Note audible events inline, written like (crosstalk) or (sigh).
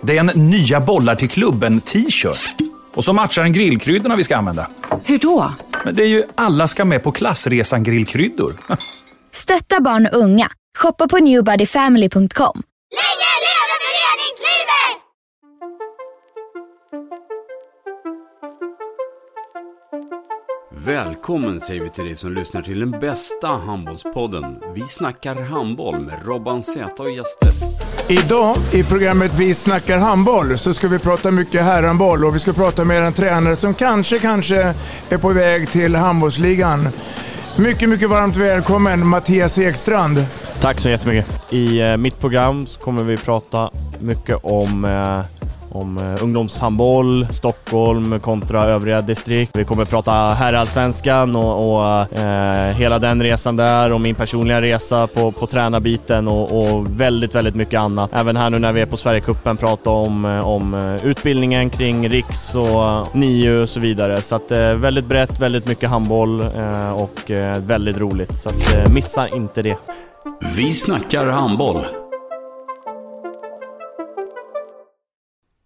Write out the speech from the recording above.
Det är en nya bollar till klubben t-shirt. Och så matchar den grillkryddorna vi ska använda. Hur då? Men det är ju alla ska med på klassresan grillkryddor. (laughs) Stötta barn och unga. Shoppa på newbodyfamily.com. Välkommen säger vi till dig som lyssnar till den bästa handbollspodden. Vi snackar handboll med Robban Z och gäster. Idag i programmet Vi snackar handboll så ska vi prata mycket herrhandboll och vi ska prata med en tränare som kanske, kanske är på väg till handbollsligan. Mycket, mycket varmt välkommen Mattias Ekstrand. Tack så jättemycket. I eh, mitt program så kommer vi prata mycket om eh, om eh, ungdomshandboll, Stockholm kontra övriga distrikt. Vi kommer prata herrallsvenskan och, och eh, hela den resan där och min personliga resa på, på tränarbiten och, och väldigt, väldigt mycket annat. Även här nu när vi är på Sverigecupen prata om, eh, om eh, utbildningen kring Riks och NIU och så vidare. Så att eh, väldigt brett, väldigt mycket handboll eh, och eh, väldigt roligt. Så att eh, missa inte det. Vi snackar handboll.